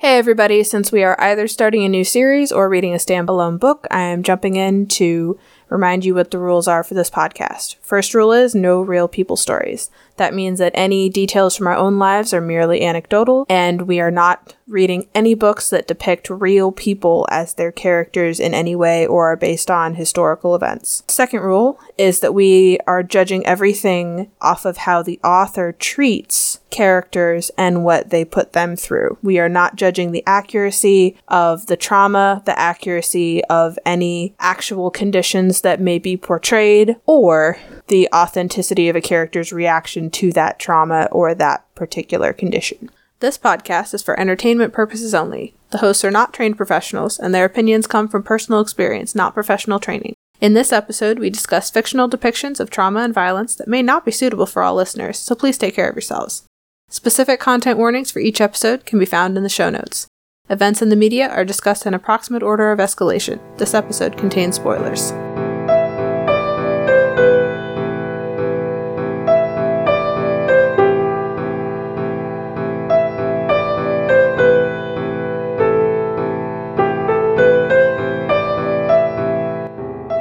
Hey everybody, since we are either starting a new series or reading a standalone book, I am jumping in to remind you what the rules are for this podcast. First rule is no real people stories. That means that any details from our own lives are merely anecdotal, and we are not reading any books that depict real people as their characters in any way or are based on historical events. Second rule is that we are judging everything off of how the author treats characters and what they put them through. We are not judging the accuracy of the trauma, the accuracy of any actual conditions that may be portrayed, or the authenticity of a character's reaction to that trauma or that particular condition. This podcast is for entertainment purposes only. The hosts are not trained professionals, and their opinions come from personal experience, not professional training. In this episode, we discuss fictional depictions of trauma and violence that may not be suitable for all listeners, so please take care of yourselves. Specific content warnings for each episode can be found in the show notes. Events in the media are discussed in approximate order of escalation. This episode contains spoilers.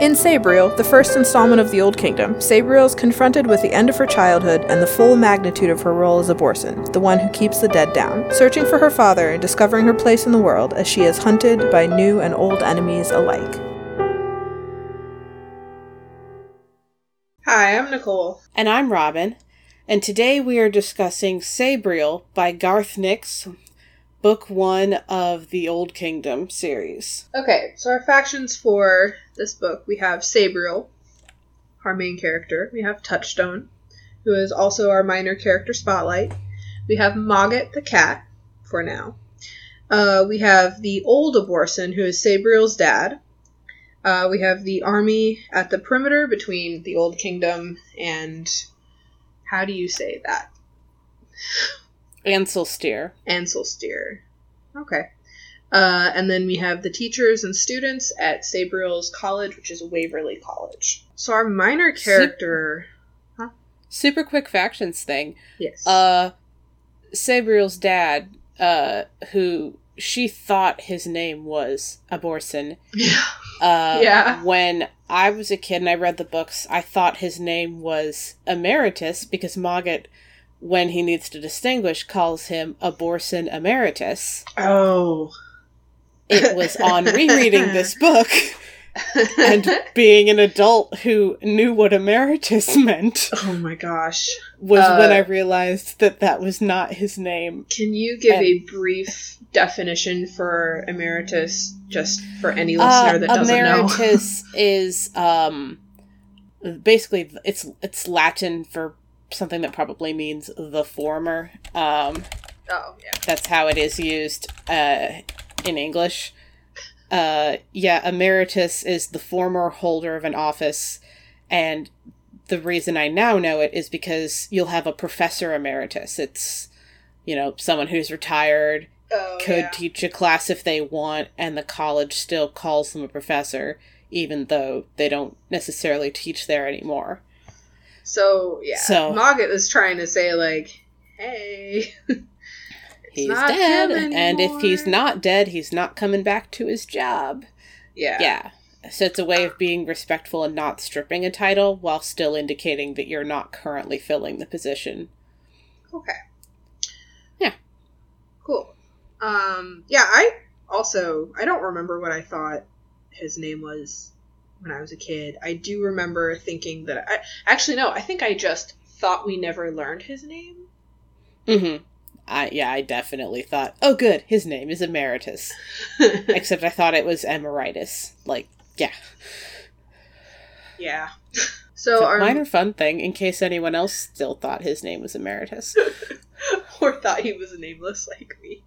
In Sabriel, the first installment of the Old Kingdom, Sabriel is confronted with the end of her childhood and the full magnitude of her role as Abhorsen, the one who keeps the dead down, searching for her father and discovering her place in the world as she is hunted by new and old enemies alike. Hi, I'm Nicole. And I'm Robin, and today we are discussing Sabriel by Garth Nix, book one of the Old Kingdom series. Okay, so our factions for this book we have Sabriel, our main character. We have Touchstone, who is also our minor character spotlight. We have Mogget the cat, for now. Uh, we have the old Abhorsen, who is Sabriel's dad. Uh, we have the army at the perimeter between the Old Kingdom and. How do you say that? Ancelstierre. Ancelstierre. Okay. Uh, and then we have the teachers and students at Sabriel's college, which is Wyverley College. So our minor character. Super, super quick factions thing. Yes. Uh, Sabriel's dad, uh, who she thought his name was Abhorsen. Yeah. Uh, Yeah. When I was a kid and I read the books, I thought his name was Emeritus because Mogget, when he needs to distinguish, calls him Abhorsen Emeritus. Oh. It was on rereading this book and being an adult who knew what emeritus meant oh my gosh. was Uh, when I realized that that was not his name. Can you give And- a brief definition for emeritus, just for any listener Uh, that doesn't know? emeritus is um basically it's it's Latin for something that probably means the former. Um oh yeah. that's how it is used uh, in English. Uh, yeah, emeritus is the former holder of an office, and the reason I now know it is because you'll have a professor emeritus. It's, you know, someone who's retired, Oh, could yeah. teach a class if they want, and the college still calls them a professor, even though they don't necessarily teach there anymore. So yeah. So- Mogget is trying to say like, hey. He's not dead, and if he's not dead, he's not coming back to his job. Yeah. Yeah. So it's a way of being respectful and not stripping a title while still indicating that you're not currently filling the position. Okay. Yeah. Cool. Um yeah, I also I don't remember what I thought his name was when I was a kid. I do remember thinking that I actually no, I think I just thought we never learned his name. Mm-hmm. I yeah, I definitely thought, oh good, his name is Emeritus. Except I thought it was Emeritus. Like, yeah. yeah. So, So our minor fun thing, in case anyone else still thought his name was Emeritus. or thought he was nameless like me.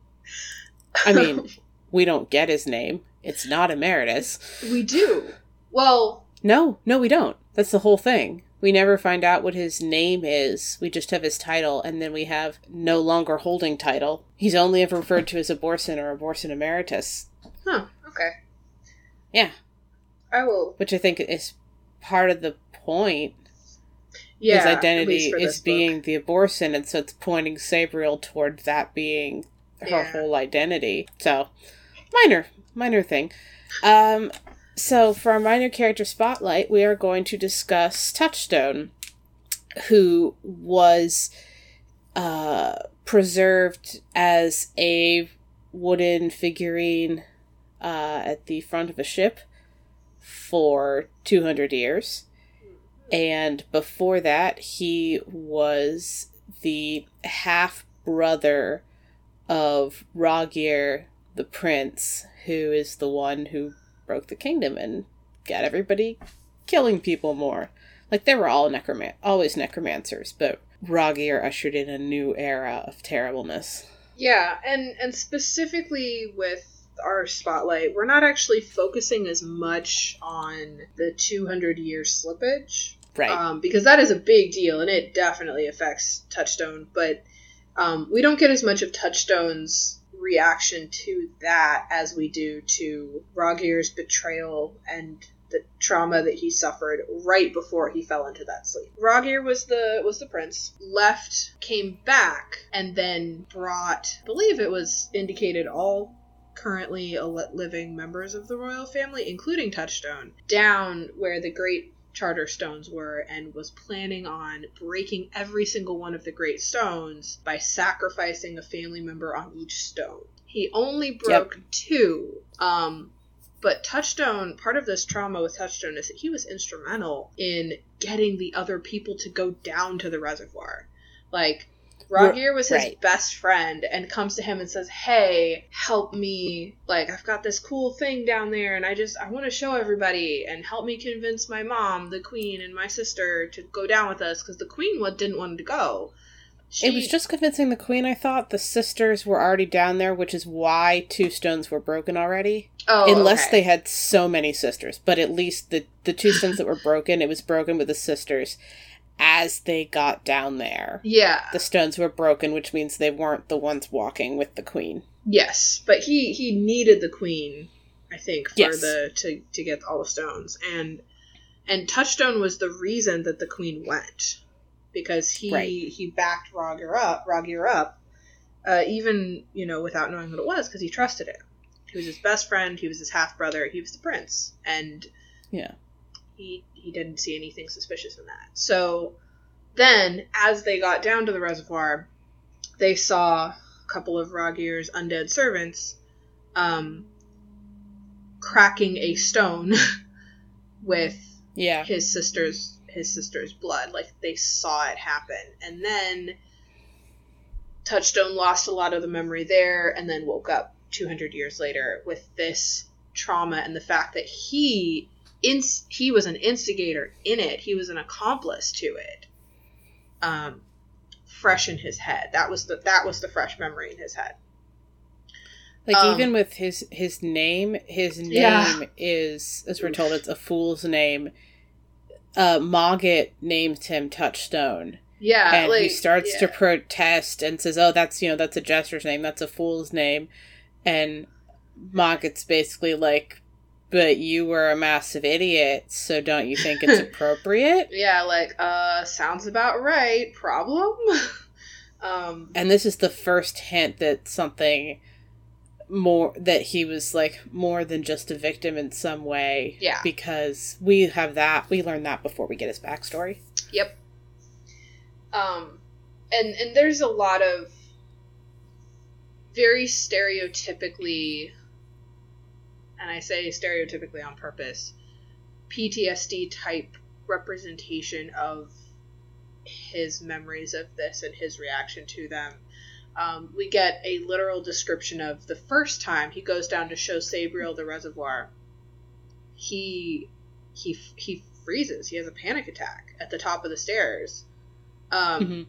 I mean, we don't get his name. It's not Emeritus. we do. Well, No, no, we don't. That's the whole thing. We never find out what his name is. We just have his title, and then we have no longer holding title. He's only ever referred to as Abhorsen or Abhorsen Emeritus, huh, okay. Yeah. I will which I think is part of the point. yeah, his identity is this book. being the Abhorsen, and so it's pointing Sabriel toward that being her Yeah. whole identity. So minor, minor thing. Um, so for our minor character spotlight, we are going to discuss Touchstone, who was uh, preserved as a wooden figurine uh, at the front of a ship for 200 years. And before that, he was the half brother of Rogir the prince, who is the one who broke the kingdom and got everybody killing people more. Like they were all necroman always necromancers, but Rogir ushered in a new era of terribleness. Yeah, and and specifically with our spotlight, we're not actually focusing as much on the 200 year slippage, Right. um, because that is a big deal and it definitely affects Touchstone. But um, we don't get as much of Touchstone's reaction to that as we do to Rogir's betrayal and the trauma that he suffered right before he fell into that sleep. Rogir was the was the prince, left, came back, and then brought, I believe it was indicated all currently living members of the royal family, including Touchstone, down where the great charter stones were and was planning on breaking every single one of the great stones by sacrificing a family member on each stone. He only broke two. Um, but Touchstone, part of this trauma with Touchstone is that he was instrumental in getting the other people to go down to the reservoir. Like, Rogir was his right. best friend and comes to him and says, Hey, help me. Like, I've got this cool thing down there and I just, I want to show everybody and help me convince my mom, the queen, and my sister to go down with us because the queen didn't want to go. it was just convincing the queen, I thought. The sisters were already down there, which is why two stones were broken already. oh, Unless okay. they had so many sisters. But at least the, the two stones that were broken, it was broken with the sisters as they got down there. Yeah. The stones were broken, which means they weren't the ones walking with the queen. Yes, but he he needed the queen, I think, for Yes. the to to get all the stones, and and Touchstone was the reason that the queen went, because he Right. he backed Rogir up, Rogir up, uh, even you know without knowing what it was, because he trusted him. He was his best friend. He was his half brother. He was the prince, and Yeah. He he didn't see anything suspicious in that. So then, as they got down to the reservoir, they saw a couple of Rogir's undead servants um, cracking a stone with Yeah. his sister's his sister's blood. Like they saw it happen, and then Touchstone lost a lot of the memory there, and then woke up 200 years later with this trauma and the fact that he ins- he was an instigator in it. He was an accomplice to it. Um, fresh in his head. That was the that was the fresh memory in his head. Like Um, even with his his name, his name Yeah. is as we're told it's a fool's name. Uh Mogget named him Touchstone. Yeah, and he like, starts to protest and says, "Oh, that's you know that's a jester's name. That's a fool's name," and Mogget's basically like, "But you were a massive idiot, so don't you think it's appropriate?" Yeah, like, uh, sounds about right. Problem? um, And this is the first hint that something more that he was like more than just a victim in some way. Yeah. because we have that we learn that before we get his backstory. yep. Um, and, and there's a lot of very stereotypically, and I say stereotypically on purpose, PTSD type representation of his memories of this and his reaction to them. Um, we get a literal description of the first time he goes down to show Sabriel the reservoir. He he he freezes. He has a panic attack at the top of the stairs. Um, Mhm.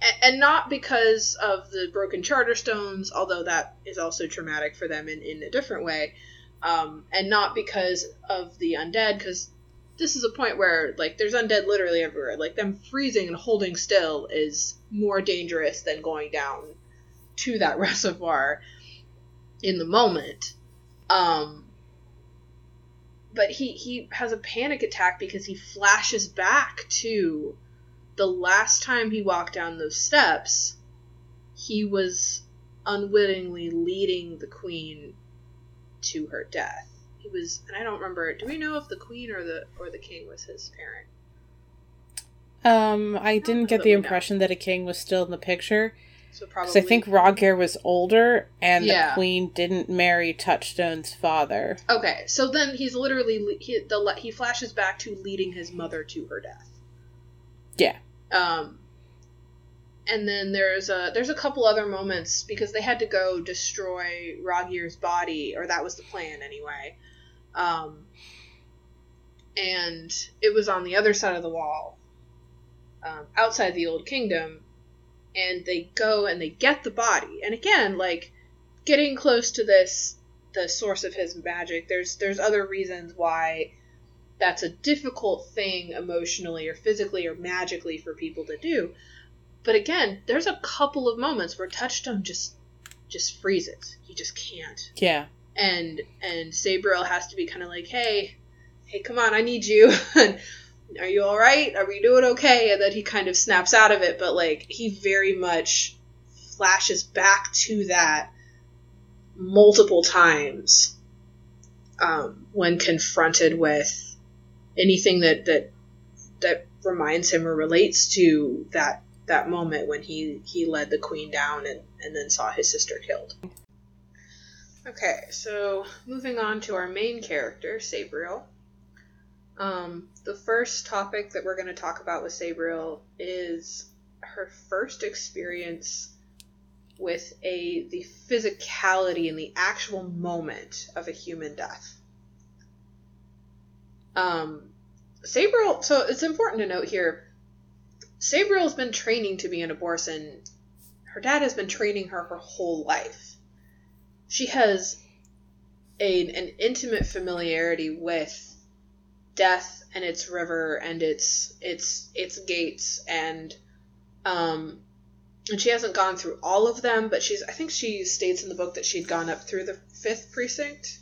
a- and, not because of the broken charter stones, although that is also traumatic for them in, in a different way, um, and not because of the undead, because this is a point where like there's undead literally everywhere. Like them freezing and holding still is more dangerous than going down to that reservoir in the moment. Um, but he he has a panic attack because he flashes back to the last time he walked down those steps. He was unwittingly leading the queen to her death. He was, and I don't remember. Do we know if the queen or the or the king was his parent? Um, I didn't get the we know. impression that a king was still in the picture. So probably. I think Rogir was older, and Yeah. the queen didn't marry Touchstone's father. Okay, so then he's literally he the he flashes back to leading his mother to her death. Yeah. Um, and then there's a there's a couple other moments because they had to go destroy Rogir's body, or that was the plan anyway. Um, and it was on the other side of the wall, um, outside the old kingdom, and they go and they get the body. And again, like getting close to this the source of his magic. There's there's other reasons why that's a difficult thing emotionally or physically or magically for people to do. But again, there's a couple of moments where Touchstone just just freezes. He just can't. Yeah. And and Sabriel has to be kind of like, "Hey, hey, come on, I need you." Are you all right? Are we doing okay? And then he kind of snaps out of it, but like he very much flashes back to that multiple times um, when confronted with anything that that that reminds him or relates to that that moment when he he led the queen down and and then saw his sister killed. Okay, so moving on to our main character, Sabriel. Um, the first topic that we're going to talk about with Sabriel is her first experience with a the physicality and the actual moment of a human death. Um, Sabriel. So it's important to note here. Sabriel's been training to be an Abhorsen. Her dad has been training her her whole life. She has a, an intimate familiarity with death and its river and its its its gates and um and she hasn't gone through all of them but she's i think she states in the book that she'd gone up through the fifth precinct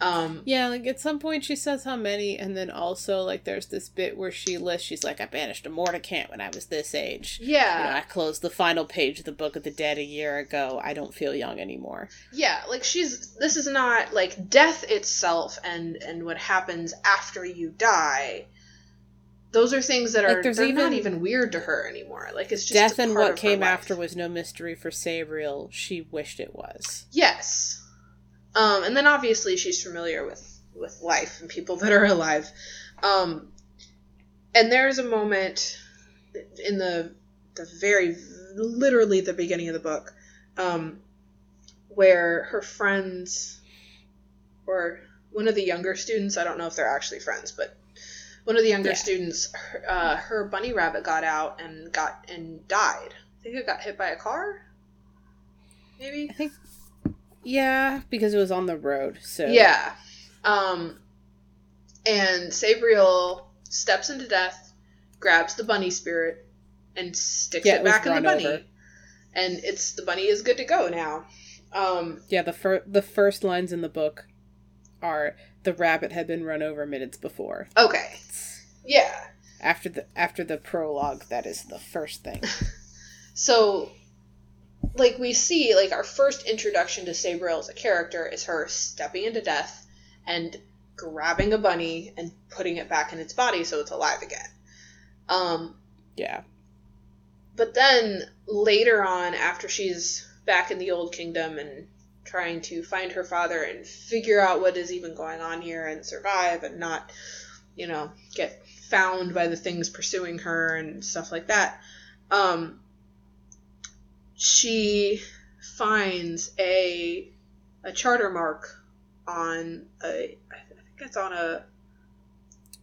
um Yeah, like at some point she says how many, and then also like there's this bit where she lists, she's like, I banished a Mordicant when I was this age. You know, yeah I closed the final page of the Book of the Dead a year ago. I don't feel young anymore. yeah like she's this is not like death itself and and what happens after you die those are things that Like, are there's they're not even- even weird to her anymore like it's just Death and what came after was no mystery for Sabriel. She wished it was. Yes. Um, and then obviously she's familiar with with life and people that are alive. Um, and there's a moment in the the very literally the beginning of the book um, where her friends or one of the younger students I don't know if they're actually friends but one of the younger Yeah. students her, uh, her bunny rabbit got out and got and died I think it got hit by a car maybe I think, yeah, because it was on the road. So Yeah. Um, and Sabriel steps into death, grabs the bunny spirit, and sticks Yeah, it it back in the bunny. over. And it's the bunny is good to go now. Um, yeah. The fir- the first lines in the book are the rabbit had been run over minutes before. okay. Yeah. After the after the prologue, that is the first thing. So, like we see, like our first introduction to Sabriel as a character is her stepping into death and grabbing a bunny and putting it back in its body so it's alive again. Um, Yeah. But then later on, after she's back in the Old Kingdom and trying to find her father and figure out what is even going on here and survive and not, you know, get found by the things pursuing her and stuff like that, um, she finds a a charter mark on a I think it's on a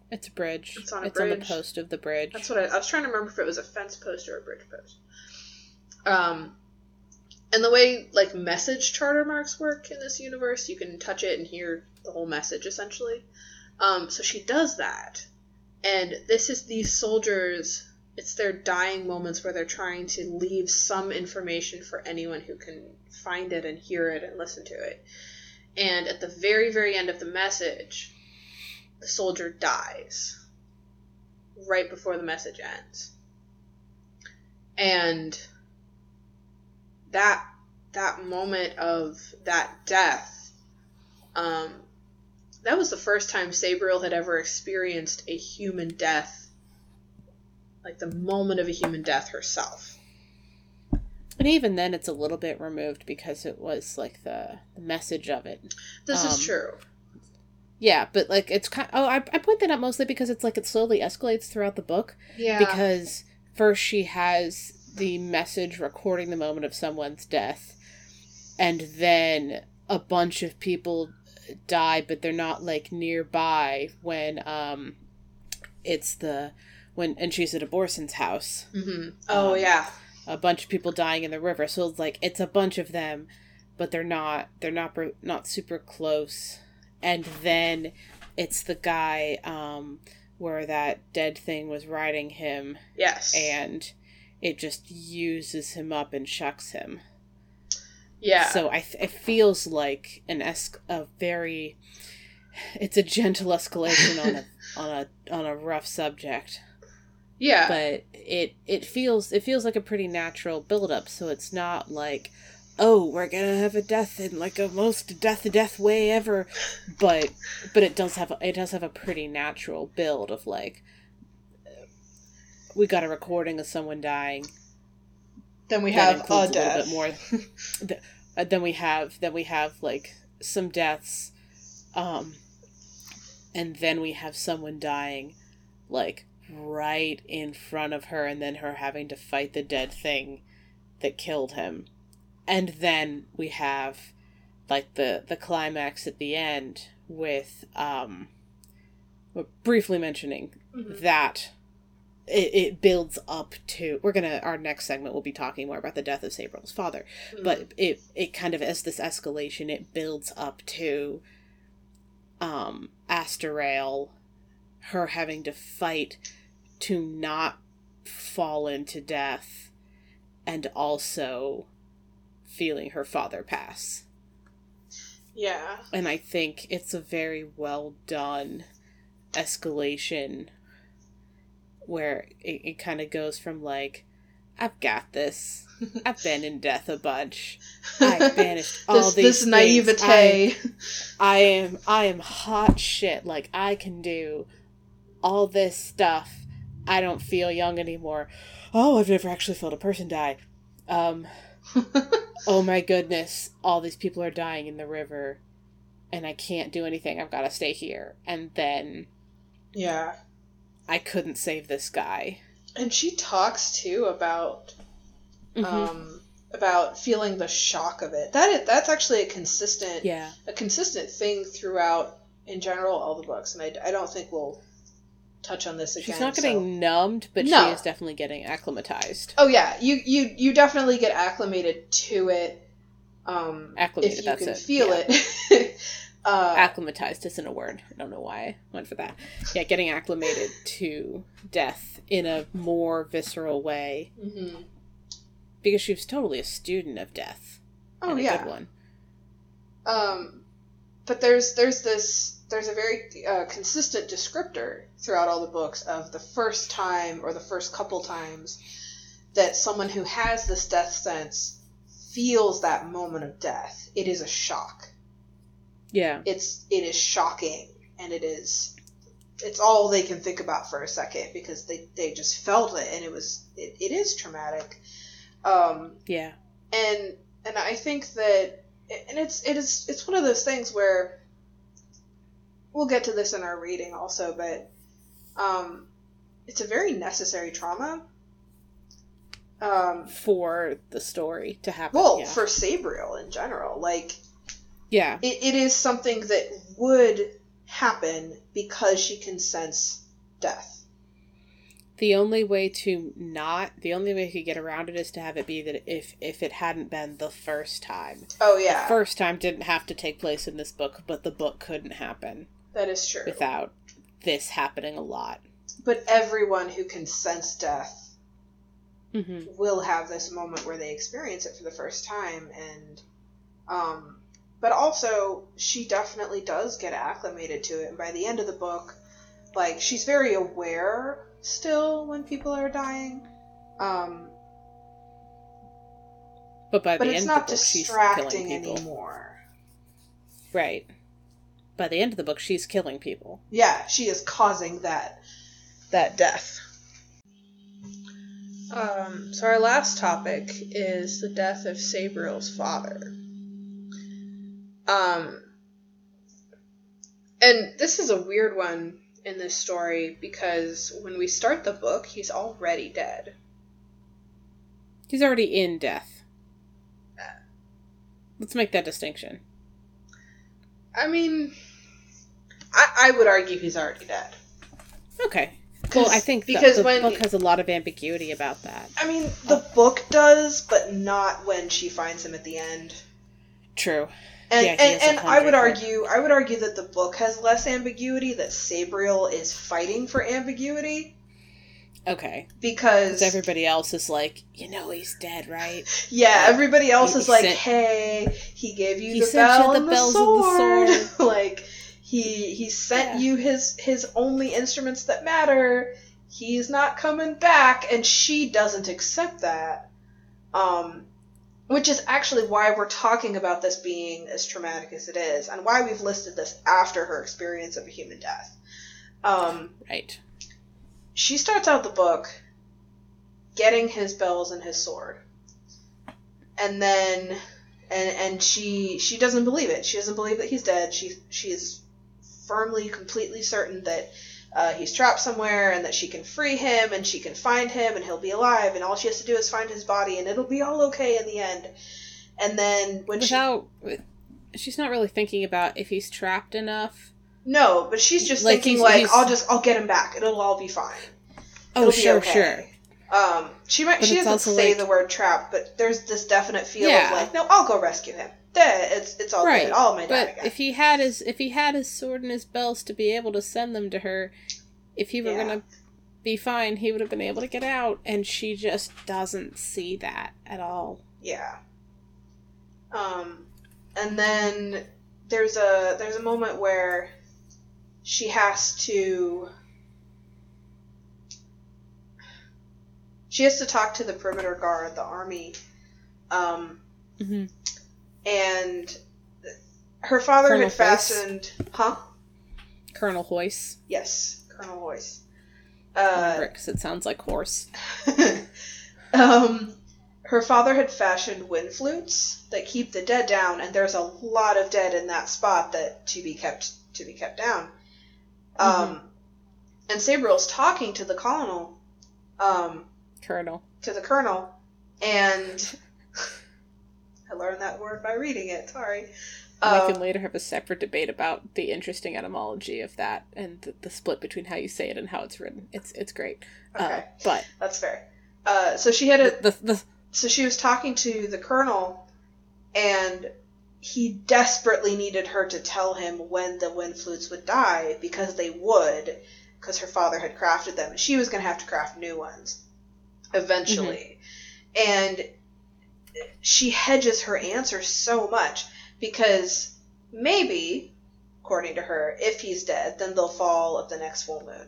It's a bridge. It's on a on the post of the bridge. That's what I, I was trying to remember if it was a fence post or a bridge post. Um, and the way like message charter marks work in this universe, you can touch it and hear the whole message essentially. Um, so she does that, and this is these soldiers. It's their dying moments where they're trying to leave some information for anyone who can find it and hear it and listen to it. And at the very, very end of the message, the soldier dies right before the message ends. And that that moment of that death, um, that was the first time Sabriel had ever experienced a human death, like the moment of a human death herself. But even then, it's a little bit removed because it was like the, the message of it. This Um, is true. Yeah, but like it's kind. oh, I I point that out mostly because it's like it slowly escalates throughout the book. Yeah. Because first she has the message recording the moment of someone's death, and then a bunch of people die, but they're not like nearby when um, it's the when and she's at Abhorsen's house. hmm Oh um, yeah. a bunch of people dying in the river. So it's like it's a bunch of them, but they're not they're not not super close. And then it's the guy um where that dead thing was riding him Yes. and it just uses him up and shucks him. yeah. So I th- it feels like an es- a very it's a gentle escalation on a on a on a rough subject yeah. but it it feels it feels like a pretty natural build up so it's not like oh we're gonna have a death in like a most death death way ever but but it does have a, it does have a pretty natural build of like we got a recording of someone dying then we have a a, death. little bit more th- uh, then we have then we have like some deaths um and then we have someone dying like right in front of her and then her having to fight the dead thing that killed him and then we have like the the climax at the end with um briefly mentioning Mhm. that it, it builds up to we're gonna our next segment will be talking more about the death of Sabriel's father Mhm. but it it kind of as this escalation it builds up to um Astarael her having to fight to not fall into death and also feeling her father pass yeah. and I think it's a very well done escalation where it, it kind of goes from like I've got this. I've been in death a bunch. I've banished all this, these this things. naivete. I am I am hot shit. Like I can do all this stuff. I don't feel young anymore. Oh, I've never actually felt a person die. Um oh my goodness, all these people are dying in the river and I can't do anything. I've got to stay here. And then yeah. I couldn't save this guy. And she talks too about Mhm. um about feeling the shock of it. That is, that's actually a consistent yeah. a consistent thing throughout in general all the books, and I, I don't think we'll touch on this again. She's not so- getting numbed, but No. she is definitely getting acclimatized. Oh yeah, you you you definitely get acclimated to it. Um, Acclimated, if you that's can it, feel yeah. it. uh, acclimatized isn't a word. I don't know why I went for that. Yeah, getting acclimated to death in a more visceral way mhm. because she was totally a student of death. Oh yeah. good one. Um, but there's there's this there's a very uh, consistent descriptor throughout all the books of the first time or the first couple times that someone who has this death sense feels that moment of death. It is a shock. Yeah, It's it is shocking and it is it's all they can think about for a second because they, they just felt it and it was it, it is traumatic. Um, yeah, and and I think that and it's it is it's one of those things where we'll get to this in our reading also, but um, it's a very necessary trauma. Um, for the story to happen. well, yeah. for Sabriel in general, like yeah, it, it is something that would happen because she can sense death. the only way to not the only way to get around it is to have it be that if if it hadn't been the first time, Oh yeah, the first time didn't have to take place in this book, but the book couldn't happen that is true. without this happening a lot. But everyone who can sense death Mm-hmm. will have this moment where they experience it for the first time and um but also she definitely does get acclimated to it and by the end of the book like she's very aware still when people are dying um But by but the it's end not of the book, she's distracting killing people. anymore. Right. By the end of the book, she's killing people. Yeah, she is causing that that death. Um, so our last topic is the death of Sabriel's father. Um, and this is a weird one in this story because when we start the book, he's already dead. He's already in death. Let's make that distinction. I mean, I, I would argue he's already dead. Okay. Well, I think the, because the when- book has a lot of ambiguity about that. I mean, the book does, but not when she finds him at the end. True. And Yeah, and, and I would argue I would argue that the book has less ambiguity, that Sabriel is fighting for ambiguity Okay. because everybody else is like, you know, he's dead, right? yeah, everybody else He is like, sent- "Hey, he gave you He the sent you bell the and the bells and the sword." sword. like he he sent Yeah. you his his only instruments that matter. He's not coming back and she doesn't accept that. Um which is actually why we're talking about this being as traumatic as it is and why we've listed this after her experience of a human death. Um Right. she starts out the book getting his bells and his sword and then and and she she doesn't believe it she doesn't believe that he's dead she she is firmly completely certain that uh, he's trapped somewhere and that she can free him and she can find him and he'll be alive and all she has to do is find his body and it'll be all okay in the end and then when she She's not really thinking about if he's trapped enough. no but she's just Like, thinking he's- like he's- i'll just i'll get him back it'll all be fine Oh, It'll sure, okay. sure. Um, she might But she doesn't say like- the word trap, but there's this definite feel Yeah. of like, no, I'll go rescue him. There, it's it's all Right, good. All my But if he had his if he had his sword and his bells to be able to send them to her, if he were Yeah. gonna be fine, he would have been able to get out, and she just doesn't see that at all. yeah. Um, and then there's a there's a moment where she has to she has to talk to the perimeter guard, the army, um, Mm-hmm. And her father Colonel had fastened, huh? Colonel Horyse, Yes, Colonel Royce. Uh, because it sounds like horse. um, her father had fashioned wind flutes that keep the dead down, and there's a lot of dead in that spot that to be kept to be kept down. Um, and Sabriel's talking to the colonel, um, Colonel. to the colonel, and I learned that word by reading it. Sorry. we Um, can later have a separate debate about the interesting etymology of that and the, the split between how you say it and how it's written. It's it's great. Uh, Okay. but that's fair. Uh, so she had a the, the, the so she was talking to the colonel and he desperately needed her to tell him when the wind flutes would die because they would because her father had crafted them she was going to have to craft new ones eventually and she hedges her answer so much because maybe according to her if he's dead then they'll fall at the next full moon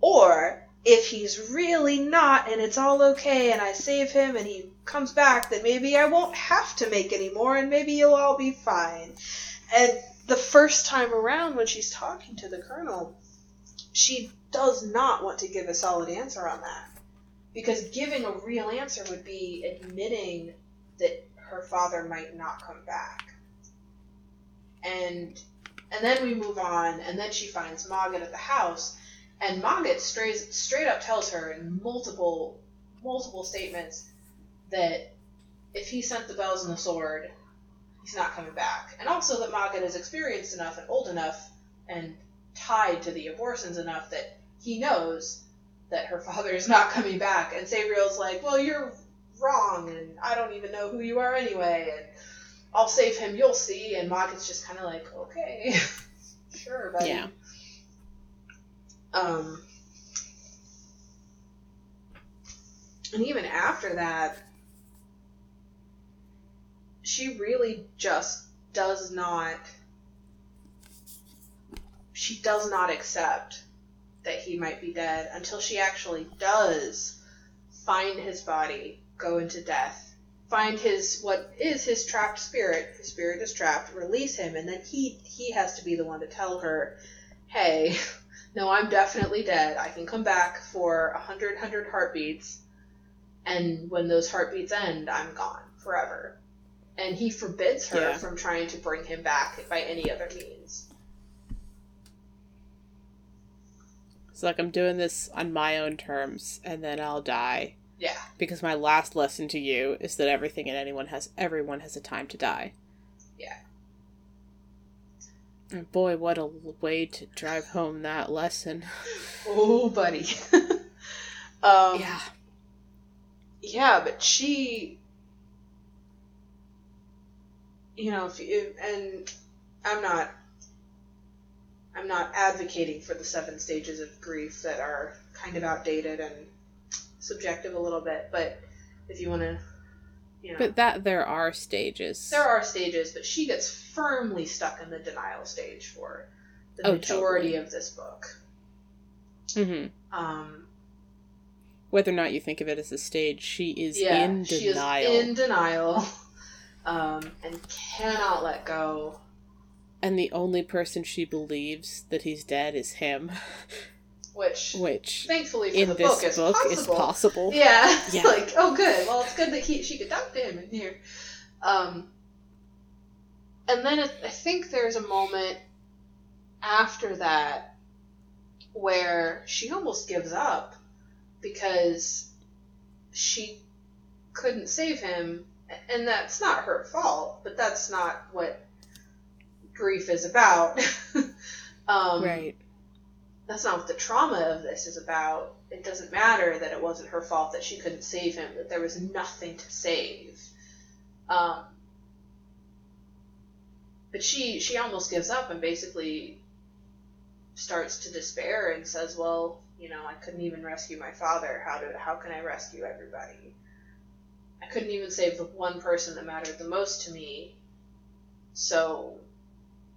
or if he's really not and it's all okay and I save him and he comes back, then maybe I won't have to make any more and maybe you'll all be fine. And the first time around when she's talking to the colonel, she does not want to give a solid answer on that. Because giving a real answer would be admitting that her father might not come back. And and then we move on, and then she finds Mogget at the house, and Mogget straight straight up tells her in multiple multiple statements that if he sent the bells and the sword, he's not coming back. And also that Mogget is experienced enough and old enough and tied to the Abhorsens enough that he knows that her father is not coming back. And Sabriel's like, Well, you're wrong, and I don't even know who you are anyway, and I'll save him, you'll see. And Mogget's just kind of like, Okay, sure, buddy. yeah. Um, and even after that, she really just does not. She does not accept that he might be dead until she actually does find his body, go into death, find his what is his trapped spirit. His spirit is trapped. Release him, and then he he has to be the one to tell her, "Hey, no, I'm definitely dead. I can come back for a hundred hundred heartbeats, and when those heartbeats end, I'm gone forever." And he forbids her Yeah. from trying to bring him back by any other means. It's like I'm doing this on my own terms, and then I'll die. Yeah. Because my last lesson to you is that everything and anyone has everyone has a time to die. Yeah. And boy, what a way to drive home that lesson. Oh, buddy. um, yeah. Yeah, but she, you know, if, if and I'm not, I'm not advocating for the seven stages of grief that are kind of outdated and subjective a little bit. But if you want to, you know, But that there are stages. there are stages, but she gets firmly stuck in the denial stage for the Oh, majority totally. of this book. hmm Um, Whether or not you think of it as a stage, she is yeah, in she is denial. in denial, um, and cannot let go. And the only person she believes that he's dead is him. Which, Which, thankfully for in the this book, is book, possible. is possible. Yeah, Yeah. like oh, good. Well, it's good that he she could talk to him in here. Um, and then it, I think there's a moment after that where she almost gives up because she couldn't save him, and that's not her fault. But that's not what grief is about. um, Right. That's not what the trauma of this is about. It doesn't matter that it wasn't her fault that she couldn't save him, that there was nothing to save. Um, but she she almost gives up and basically starts to despair and says, "Well, you know, I couldn't even rescue my father. How do how can I rescue everybody? I couldn't even save the one person that mattered the most to me. So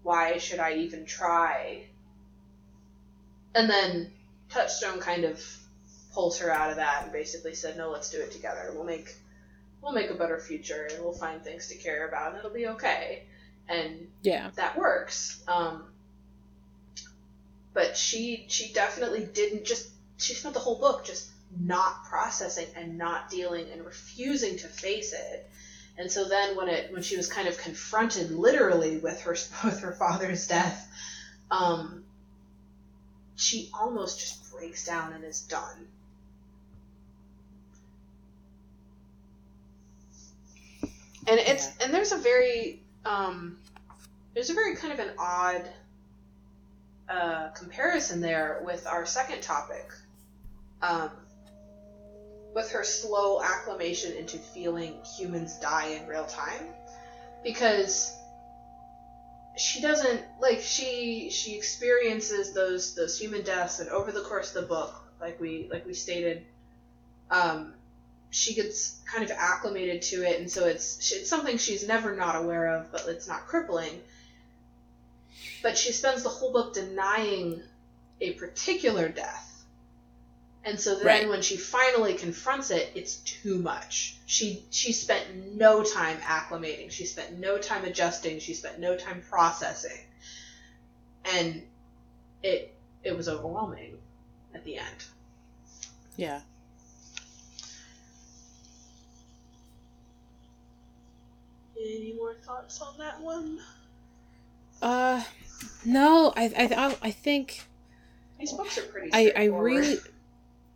why should I even try?" And then Touchstone kind of pulls her out of that and basically said, "No, let's do it together. We'll make we'll make a better future and we'll find things to care about and it'll be okay." And Yeah. that works. Um, but she she definitely didn't just she spent the whole book just not processing and not dealing and refusing to face it. And so then when it when she was kind of confronted literally with her with her father's death, um, she almost just breaks down and is done. And it's and there's a very um, there's a very kind of an odd uh, comparison there with our second topic, um, with her slow acclimation into feeling humans die in real time, because she doesn't like she she experiences those those human deaths and over the course of the book like we like we stated um she gets kind of acclimated to it and so it's it's something she's never not aware of but it's not crippling. But she spends the whole book denying a particular death and so then Right. when she finally confronts it it's too much. She she spent no time acclimating. She spent no time adjusting. She spent no time processing. And it it was overwhelming at the end. Yeah. any more thoughts on that one? Uh, no, I, I, I think these books are pretty I, I really,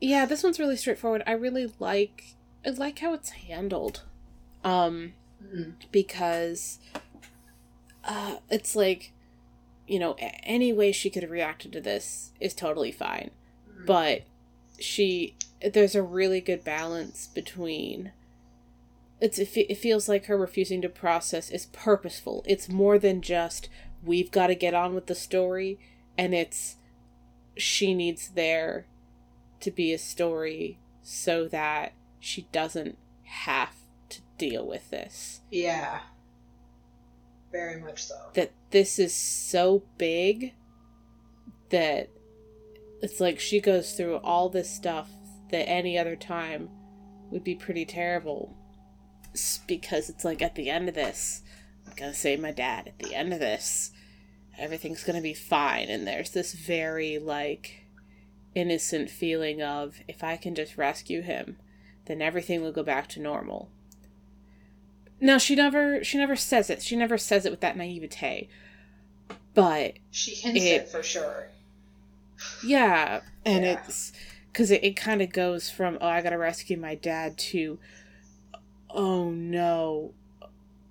yeah, this one's really straightforward. I really like, I like how it's handled, um, Mhm. because, uh, it's like, you know, any way she could have reacted to this is totally fine, Mhm. but she, there's a really good balance between. It's it, it feels like her refusing to process is purposeful. It's more than just we've got to get on with the story, and it's she needs there to be a story so that she doesn't have to deal with this. yeah very much so That this is so big that it's like she goes through all this stuff that any other time would be pretty terrible. s- because it's like at the end of this, I'm gonna save my dad. At the end of this, everything's gonna be fine. And there's this very like innocent feeling of if I can just rescue him, then everything will go back to normal. Now she never she never says it. She never says it with that naivete. But She hints It- it for sure. yeah, and Yeah. it's because it, it kind of goes from oh I gotta rescue my dad to oh no,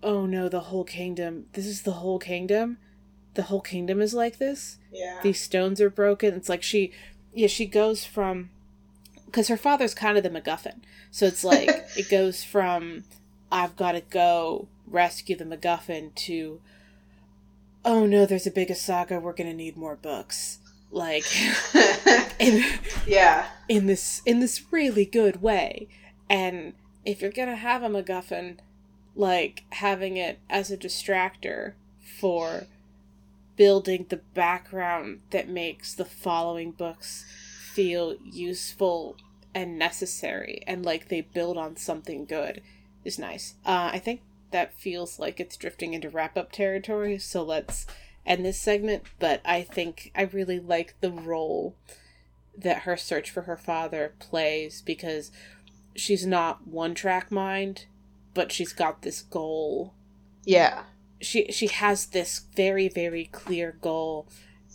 oh no the whole kingdom. This is the whole kingdom. The whole kingdom is like this. Yeah. These stones are broken. It's like she, yeah, she goes from because her father's kind of the MacGuffin. So it's like it goes from I've got to go rescue the MacGuffin to oh no, there's a big saga. We're gonna need more books. Like in yeah. in this in this really good way. And if you're gonna have a MacGuffin, like having it as a distractor for building the background that makes the following books feel useful and necessary and like they build on something good is nice. Uh, I think that feels like it's drifting into wrap up territory, so let's end this segment. But I think I really like the role that her search for her father plays because she's not one track mind, but she's got this goal Yeah. She she has this very very clear goal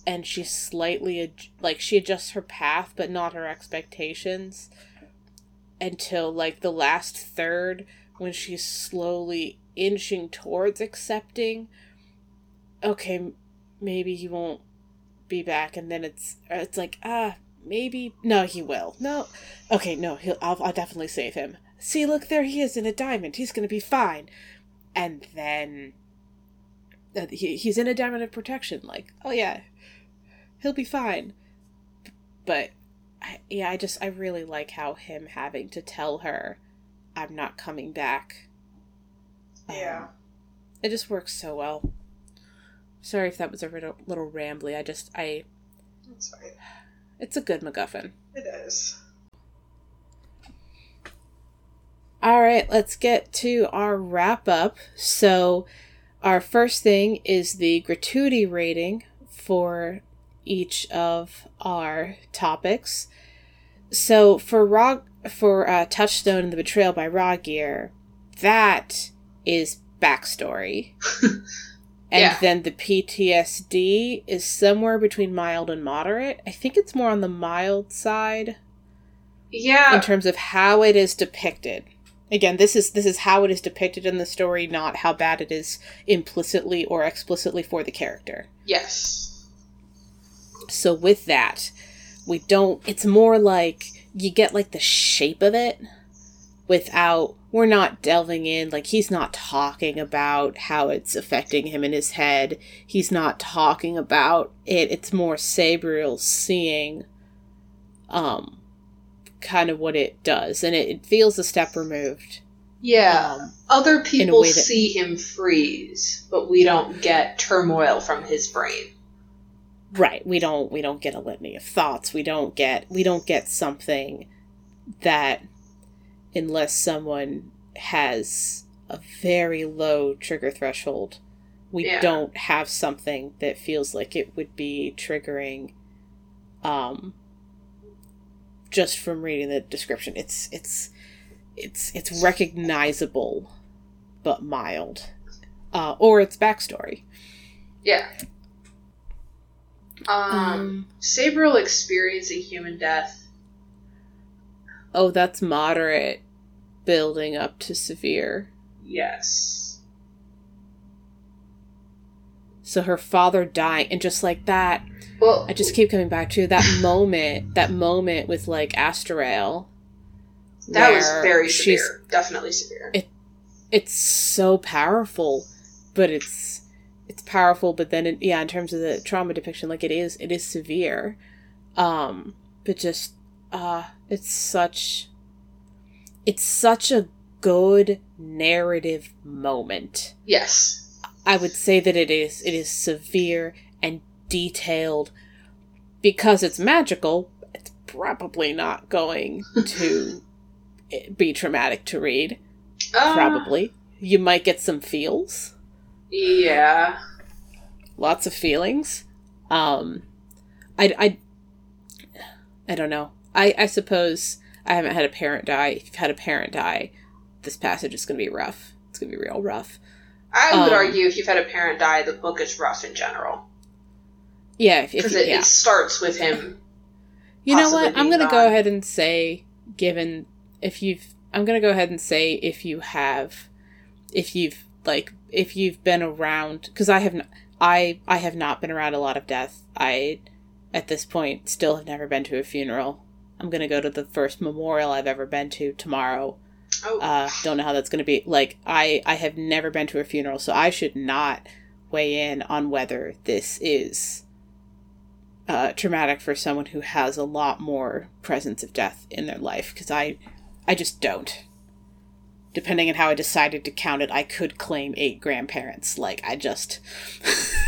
and she slightly ad- like she adjusts her path but not her expectations until like the last third when she's slowly inching towards accepting okay m- maybe he won't be back. And then it's it's like ah maybe no he will. No. Okay no he'll I'll, I'll definitely save him. See look there he is in a diamond. He's gonna be fine. And then uh, he, he's in a diamond of protection like oh yeah he'll be fine but I, yeah i just i really like how him having to tell her i'm not coming back um, Yeah. it just works so well sorry if that was a little, little rambly i just i That's fine. it's a good macguffin It is. All right, let's get to our wrap up. So, our first thing is the gratuity rating for each of our topics. So, for Rog, for uh, Touchstone and the Betrayal by Rogir, that is backstory. and Yeah. then the PTSD is somewhere between mild and moderate. I think it's more on the mild side Yeah. in terms of how it is depicted. Again, this is this is how it is depicted in the story, not how bad it is implicitly or explicitly for the character. yes. So with that, we don't it's more like you get like the shape of it without we're not delving in like he's not talking about how it's affecting him in his head. He's not talking about it. It's more Sabriel seeing um kind of what it does and it, it feels a step removed. Yeah. Um, Other people that- see him freeze, but we don't get turmoil from his brain. right we don't we don't get a litany of thoughts we don't get we don't get something that unless someone has a very low trigger threshold we Yeah. don't have something that feels like it would be triggering um just from reading the description it's it's it's it's recognizable but mild uh, or its backstory Yeah. Um, um Sabriel experiencing human death. Oh, that's moderate, building up to severe. Yes. So her father dying, and just like that, Well, I just keep coming back to that moment. That moment with like Astarael. that was very she's- severe. Definitely severe. It- It's so powerful, but it's it's powerful. But then, it, yeah, in terms of the trauma depiction, like it is, it is severe. Um, but just uh, it's such. It's such a good narrative moment. yes. I would say that it is it is severe and detailed because it's magical. It's probably not going to be traumatic to read. Uh, Probably. You might get some feels. Yeah. Lots of feelings. Um I I I don't know. I I suppose I haven't had a parent die. If you've had a parent die, this passage is going to be rough. It's going to be real rough. I would Um, argue if you've had a parent die, the book is rough in general Yeah, because it, yeah. it starts with him. You know what? I'm going to go ahead and say given if you've I'm going to go ahead and say if you have if you've like if you've been around cuz I have not, I I have not been around a lot of death. I at this point still have never been to a funeral. I'm going to go to the first memorial I've ever been to tomorrow. Oh, Uh, don't know how that's going to be. Like, I, I have never been to a funeral, so I should not weigh in on whether this is uh, traumatic for someone who has a lot more presence of death in their life, because I, I just don't. Depending on how I decided to count it, I could claim eight grandparents. Like, I just.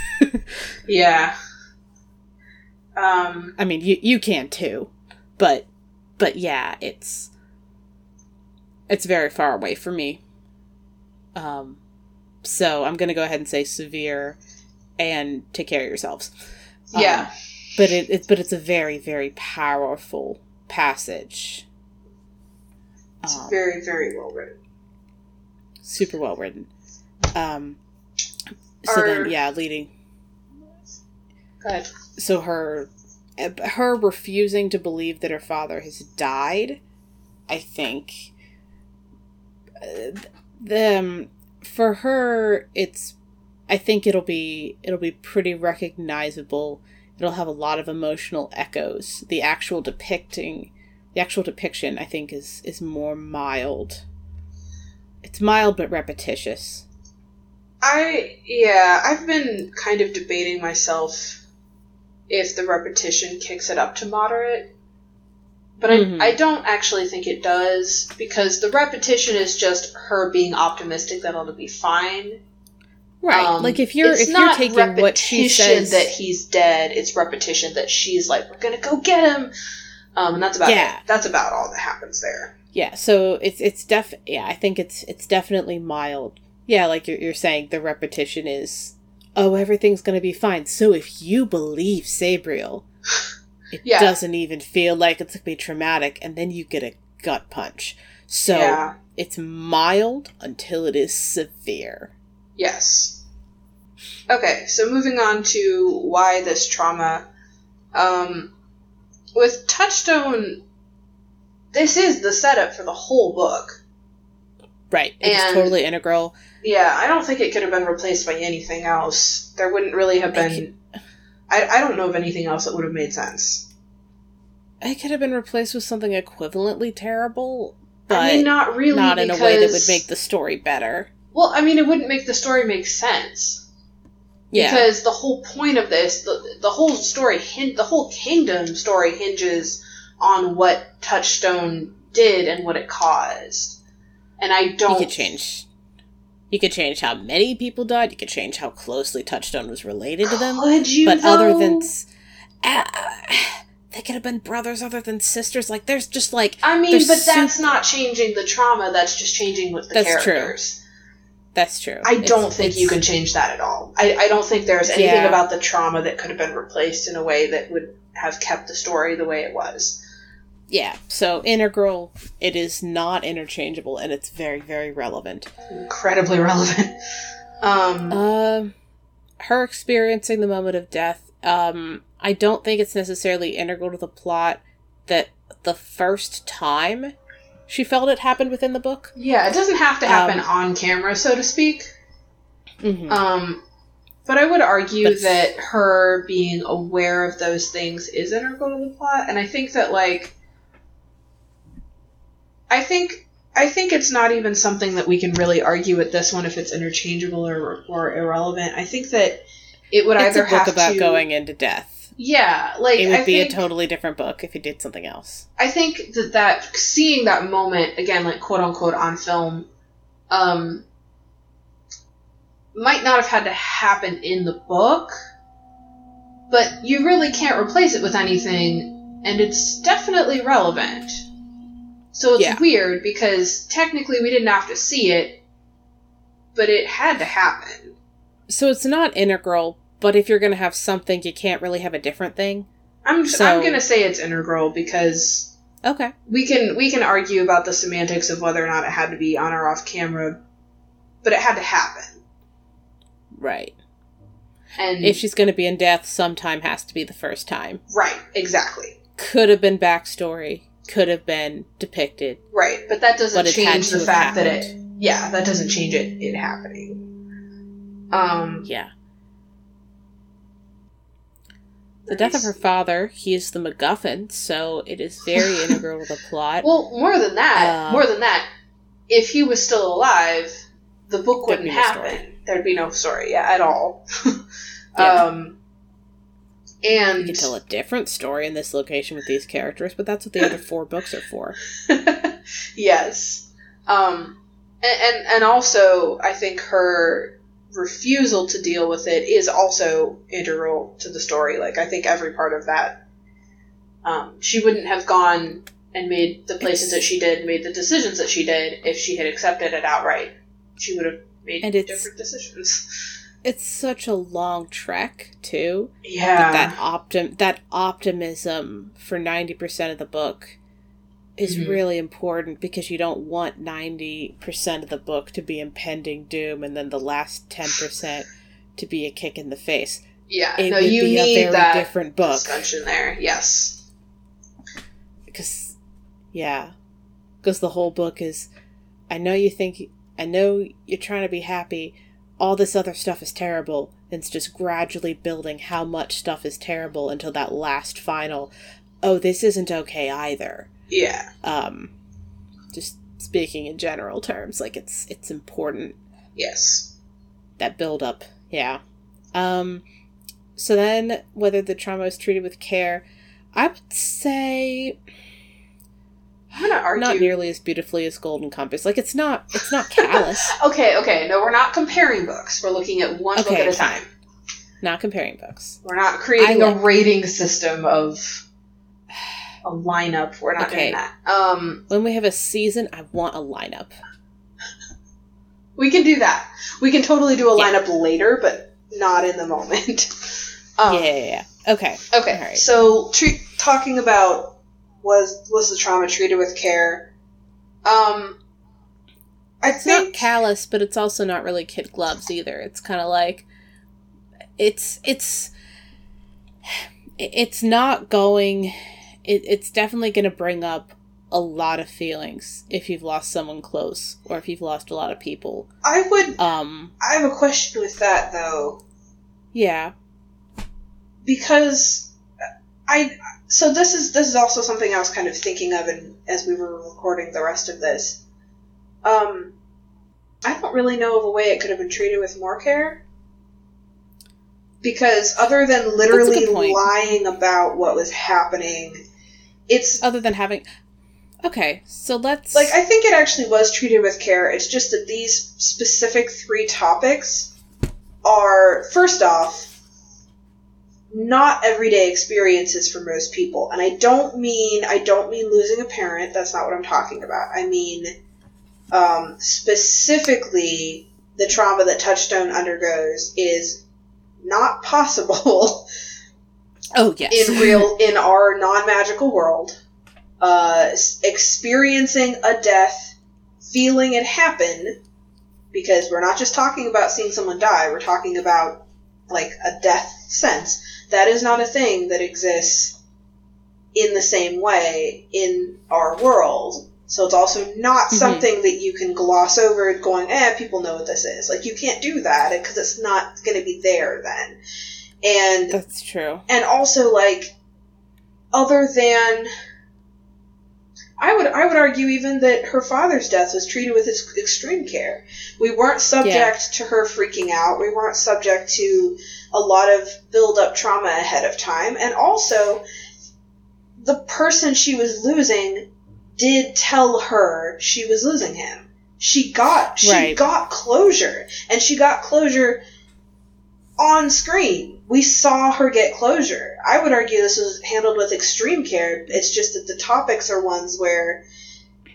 yeah. Um, I mean, you you can too, but but yeah, it's it's very far away for me. Um, so I'm gonna go ahead and say severe, and take care of yourselves. Um, yeah. but it, it but it's a very very powerful passage. It's Um, very, very well written. super well written. Um, so Are- then yeah, leading Go ahead. so her her refusing to believe that her father has died i think the um, for her it's i think it'll be it'll be pretty recognizable. It'll have a lot of emotional echoes. The actual depicting the actual depiction i think is is more mild. It's mild but repetitious. I yeah, I've been kind of debating myself if the repetition kicks it up to moderate. But Mhm. I, I don't actually think it does because the repetition is just her being optimistic that it'll be fine. right Um, like if you're if you're taking what she repetition says that he's dead, it's repetition that she's like, "We're gonna go get him," um, and that's about Yeah. it. That's about all that happens there. Yeah, so it's it's def yeah, I think it's it's definitely mild. Yeah, like you're you're saying the repetition is oh, everything's going to be fine. So if you believe Sabriel, it Yeah. doesn't even feel like it's going to be traumatic and then you get a gut punch. So yeah. it's mild until it is severe. Yes. Okay, so moving on to why this trauma. Um, with Touchstone, this is the setup for the whole book. Right. It's totally integral. Yeah, I don't think it could have been replaced by anything else. There wouldn't really have been. I, I don't know of anything else that would have made sense. It could have been replaced with something equivalently terrible, but I mean, not really. not in a way that would make the story better. Well, I mean, it wouldn't make the story make sense. Yeah. Because the whole point of this, the, the whole story, hin- the whole kingdom story hinges on what Touchstone did and what it caused. And I don't. could change you could change how many people died you could change how closely touchstone was related to them Could you? but other than ah, they could have been brothers other than sisters like there's just like I mean, but that's not changing the trauma. That's just changing with the That's true. characters. that's true I It's- don't think you can change that at all. I, I don't think there's anything Yeah. about the trauma that could have been replaced in a way that would have kept the story the way it was. Yeah so integral it is not interchangeable and it's very very relevant Incredibly relevant. Um, um her experiencing the moment of death um i don't think it's necessarily integral to the plot that the first time she felt it happened within the book yeah, it doesn't have to happen um, on camera, so to speak. mm-hmm. Um, but I would argue But- that her being aware of those things is integral to the plot, and I think that like, I think I think it's not even something that we can really argue with this one if it's interchangeable or or irrelevant. I think that it would it's a either book have about to going into death yeah, like it would I be think, a totally different book if he did something else I think that that seeing that moment again, like quote unquote on film, um, might not have had to happen in the book, but you really can't replace it with anything, and it's definitely relevant. So it's Yeah. weird because technically we didn't have to see it, but it had to happen. So it's not integral, but if you're going to have something, you can't really have a different thing. I'm just, So- I'm gonna say it's integral because Okay. we can we can argue about the semantics of whether or not it had to be on or off camera, but it had to happen. Right. And If she's going to be in death, sometime has to be the first time. right, exactly. Could have been backstory. Could have been depicted. Right, but that doesn't But change the fact that it yeah, that doesn't change it it happening. Um Yeah. The death of her father, he is the MacGuffin, so it is very integral to the plot. Well, more than that, Uh, more than that, if he was still alive, the book wouldn't no happen. There'd be no story, yeah, at all. Yeah. Um, and You can tell a different story in this location with these characters, but that's what the other four books are for. yes, um, and, and and also I think her refusal to deal with it is also integral to the story. Like I think every part of that, um, she wouldn't have gone and made the places that she did, made the decisions that she did if she had accepted it outright. She would have made different decisions. It's such a long trek, too. Yeah, that that optim that optimism for 90% of the book is Mhm. really important because you don't want 90% of the book to be impending doom and then the last 10% to be a kick in the face. yeah. It no, would you be a need very that different book there. Yes. because yeah, because the whole book is I know you think I know you're trying to be happy. All this other stuff is terrible. And it's just gradually building how much stuff is terrible until that last final. Oh, this isn't okay either. Yeah. Um, just speaking in general terms, like it's it's important Yes. that build up. Yeah. Um, so then whether the trauma is treated with care, I would say I'm gonna argue. not nearly as beautifully as Golden Compass. Like it's not it's not callous. Okay, okay. No, we're not comparing books. We're looking at one book Okay, at a fine. time. not comparing books. We're not creating I a like- rating system of a lineup. We're not Okay. doing that. Um, When we have a season, I want a lineup. we can do that. We can totally do a Yeah. lineup later, but not in the moment. um, yeah, yeah, yeah. Okay. Okay, so treat, talking about was was the trauma treated with care? Um, I It's not callous, but it's also not really kid gloves either. It's kind of like it's it's it's not going. It, it's definitely going to bring up a lot of feelings if you've lost someone close or if you've lost a lot of people. I would. Um. I have a question with that though. Yeah. because I so this is this is also something I was kind of thinking of and as we were recording the rest of this. Um I don't really know of a way it could have been treated with more care. Because other than literally lying about what was happening, it's Other than having. Okay, so let's like I think it actually was treated with care. It's just that these specific three topics are first off not everyday experiences for most people. And I don't mean I don't mean losing a parent. That's not what I'm talking about. I mean um, specifically the trauma that Touchstone undergoes is not possible Oh yes. in real in our non-magical world uh experiencing a death feeling it happen because we're not just talking about seeing someone die we're talking about like a death sense that is not a thing that exists in the same way in our world so it's also not Mhm. something that you can gloss over going eh people know what this is like you can't do that because it's not going to be there then and That's true. and also like other than I would I would argue even that her father's death was treated with extreme care. We weren't subject to her freaking out. We weren't subject to a lot of build up trauma ahead of time. And also the person she was losing did tell her she was losing him. She got she Right. got closure and she got closure on screen. We saw her get closure. I would argue this was handled with extreme care. It's just that the topics are ones where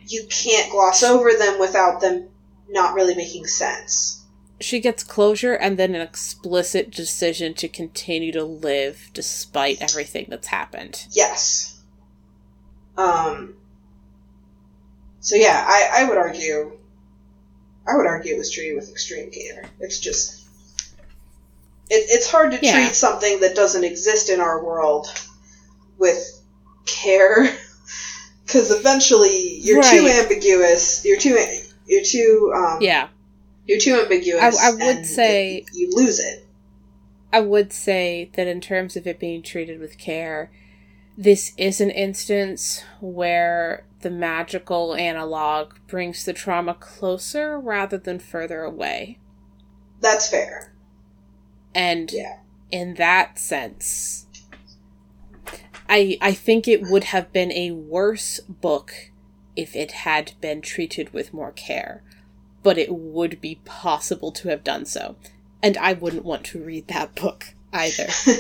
you can't gloss over them without them not really making sense. She gets closure and then an explicit decision to continue to live despite everything that's happened. Yes. Um. So yeah, I, I would argue. I would argue it was treated with extreme care. It's just. It, it's hard to Yeah. treat something that doesn't exist in our world with care, because eventually you're too ambiguous. You're too. You're too. Um, Yeah. You're too ambiguous. I- I would say- it- you lose it. I would say that in terms of it being treated with care, this is an instance where the magical analog brings the trauma closer rather than further away. That's fair. And Yeah. in that sense, I I think it would have been a worse book if it had been treated with more care, but it would be possible to have done so. And I wouldn't want to read that book either.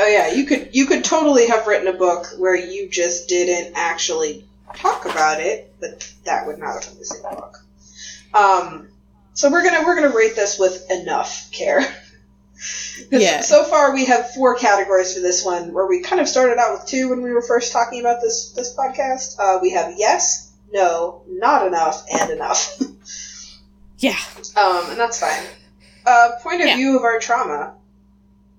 Oh yeah, you could you could totally have written a book where you just didn't actually talk about it, but that would not have been the same book. Um, so we're gonna we're gonna rate this with enough care. Yeah. So far, we have four categories for this one, where we kind of started out with two when we were first talking about this this podcast. Uh, we have yes, no, not enough, and enough. yeah. Um, and that's fine. Uh, point of Yeah. view of our trauma.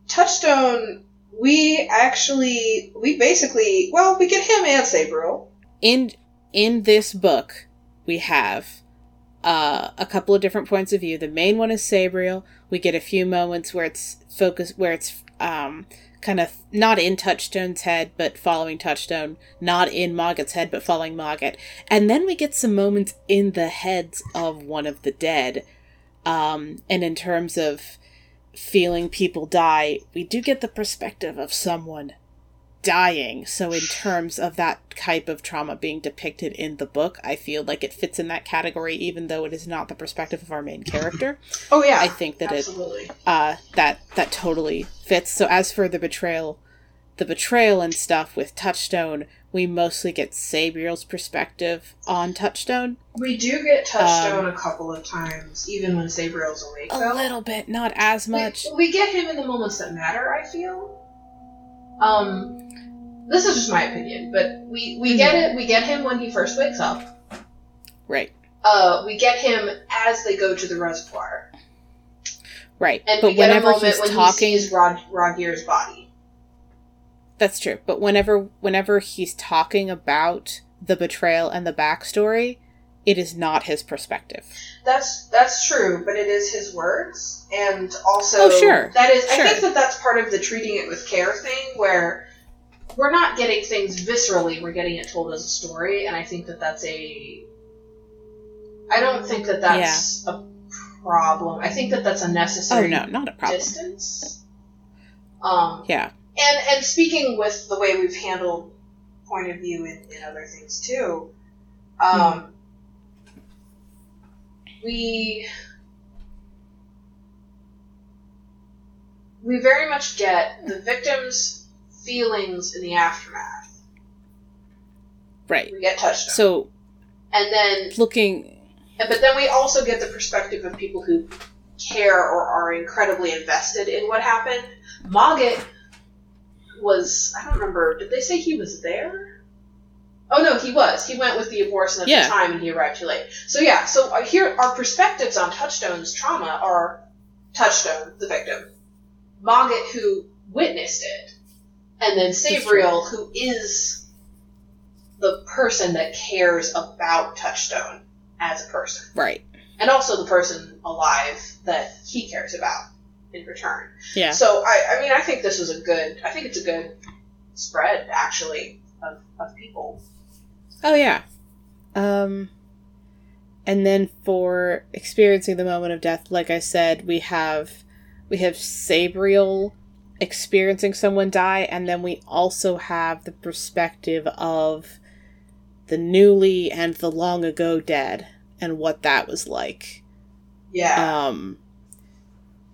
Touchstone, we actually, we basically, well, we get him and Sabriel. in in this book we have uh, a couple of different points of view. The main one is Sabriel. We get a few moments where it's focused, where it's um, kind of not in Touchstone's head, but following Touchstone. Not in Mogget's head, but following Mogget. And then we get some moments in the heads of one of the dead. Um, and in terms of feeling people die, we do get the perspective of someone dying. So, in terms of that type of trauma being depicted in the book, I feel like it fits in that category, even though it is not the perspective of our main character. Oh yeah, I think that it uh, that that totally fits. So, as for the betrayal, the betrayal and stuff with Touchstone, we mostly get Sabriel's perspective on Touchstone. We do get Touchstone Um, a couple of times, even when Sabriel's awake. A though. little bit, not as much. We, we get him in the moments that matter. I feel. Um, this is just my opinion, but we we get it. We get him when he first wakes up. Right, Uh, we get him as they go to the reservoir. right. And but we get a whenever moment he's when talking, he sees Rod Rogir's body. That's true. But whenever whenever he's talking about the betrayal and the backstory, it is not his perspective. That's that's true, but it is his words, and also Oh, sure. that is. I think that that's part of the treating it with care thing, where we're not getting things viscerally; we're getting it told as a story, and I think that that's a. I don't think that that's a problem. I think that that's a necessary. Oh no, not a problem. distance. Um, Yeah. and and speaking with the way we've handled point of view in, in other things too, um, we we very much get the victim's feelings in the aftermath. Right. We get touched So and then looking but then we also get the perspective of people who care or are incredibly invested in what happened. Mogget was I don't remember. Did they say he was there? Oh no, he was. He went with the Abhorsen at Yeah. the time, and he arrived too late. So yeah. So uh, here, our perspectives on Touchstone's trauma are Touchstone, the victim, Mogget, who witnessed it, and then Sabriel, who is the person that cares about Touchstone as a person right. and also the person alive that he cares about in return. Yeah. So I, I mean, I think this was a good. I think it's a good spread actually of, of people. Oh yeah. Um and then for experiencing the moment of death, like I said, we have we have Sabriel experiencing someone die, and then we also have the perspective of the newly and the long ago dead and what that was like. Yeah. Um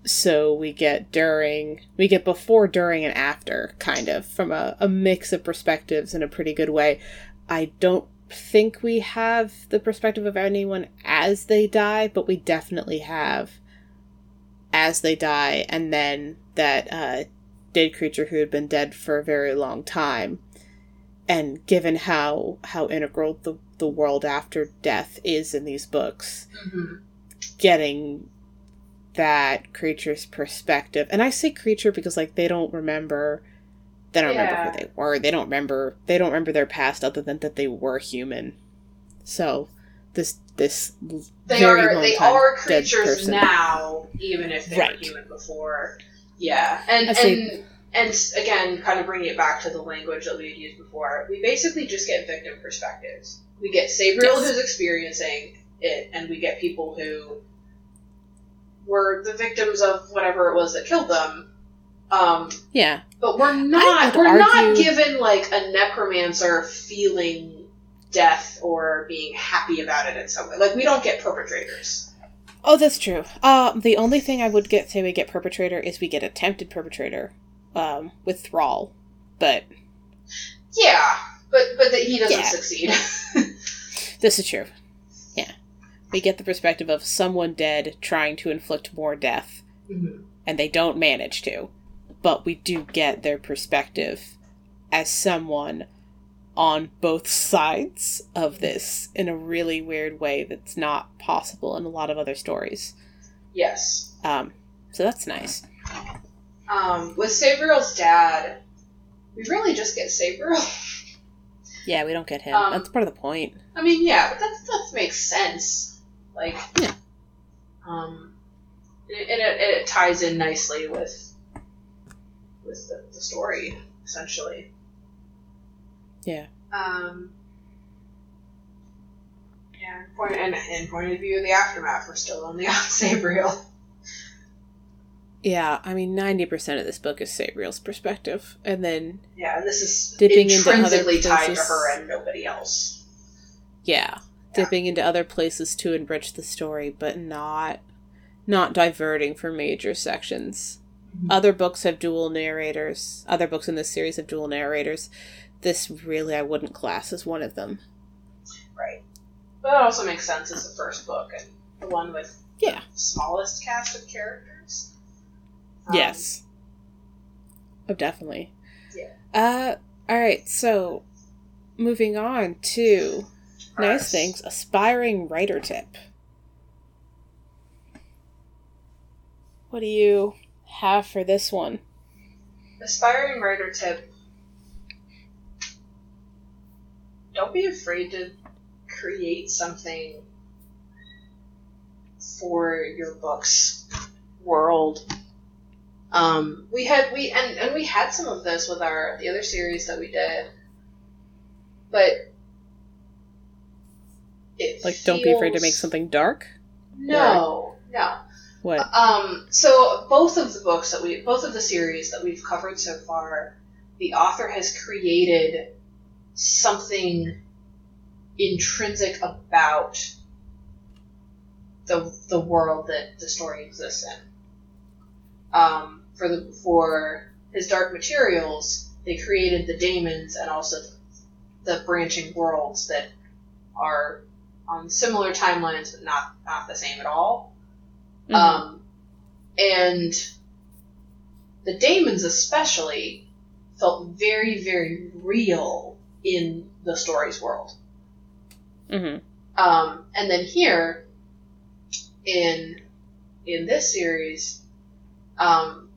so we get during we get before, during, and after, kind of, from a, a mix of perspectives in a pretty good way. I don't think we have the perspective of anyone as they die, but we definitely have as they die, and then that uh, dead creature who had been dead for a very long time. And given how how integral the the world after death is in these books, Mm-hmm. getting that creature's perspective. And I say creature because like they don't remember they don't remember who they were. They don't remember they don't remember their past other than that they were human. So this this They very are long they time are creatures now, even if they were human before. Yeah, and and and again, kind of bringing it back to the language that we had used before, we basically just get victim perspectives. We get Sabriel Yes. who's experiencing it, and we get people who were the victims of whatever it was that killed them. Um, Yeah. but we're not we're not given like a necromancer feeling death or being happy about it in some way. Like we don't get perpetrators. Oh, that's true. Uh, the only thing I would get say we get perpetrator is we get attempted perpetrator, um, with Thrall, but Yeah, but but that he doesn't Yeah. succeed. this is true. Yeah, we get the perspective of someone dead trying to inflict more death, and they don't manage to, but we do get their perspective as someone on both sides of this in a really weird way that's not possible in a lot of other stories. yes. Um, so that's nice. Um, with Sabriel's dad, we really just get Sabriel. Yeah, we don't get him. Um, That's part of the point. I mean, yeah, but that that makes sense. Like, Yeah. um, and it, and it, it ties in nicely with with the, the story, essentially. Yeah. Um. Yeah, point and in point of view of the aftermath, we're still only on Sabriel. Yeah, I mean, 90% of this book is Sabriel's perspective. And then, Yeah, and this is Dipping into other intrinsically tied to places. her and nobody else. yeah, Yeah. dipping into other places to enrich the story, but not not diverting from major sections. Mhm. Other books have dual narrators. Other books in this series have dual narrators. This really I wouldn't class as one of them. Right. But it also makes sense as the first book and the one with Yeah. the smallest cast of characters. Um, yes. Oh, definitely. Yeah. Uh, all right. So, moving on to nice things. Aspiring writer tip. What do you have for this one? Aspiring writer tip. Don't be afraid to create something for your book's world. Um, we had we and, and we had some of this with our the other series that we did, but it Like, don't be afraid to make something dark. No, no. What? Um, so both of the books that we, both of the series that we've covered so far, the author has created something intrinsic about the the world that the story exists in. Um, for the for his Dark Materials, they created the daemons and also the branching worlds that are on similar timelines but not not the same at all. Mhm. Um, and the daemons, especially, felt very, very real in the story's world. Mhm. Um, and then here, in in this series, um,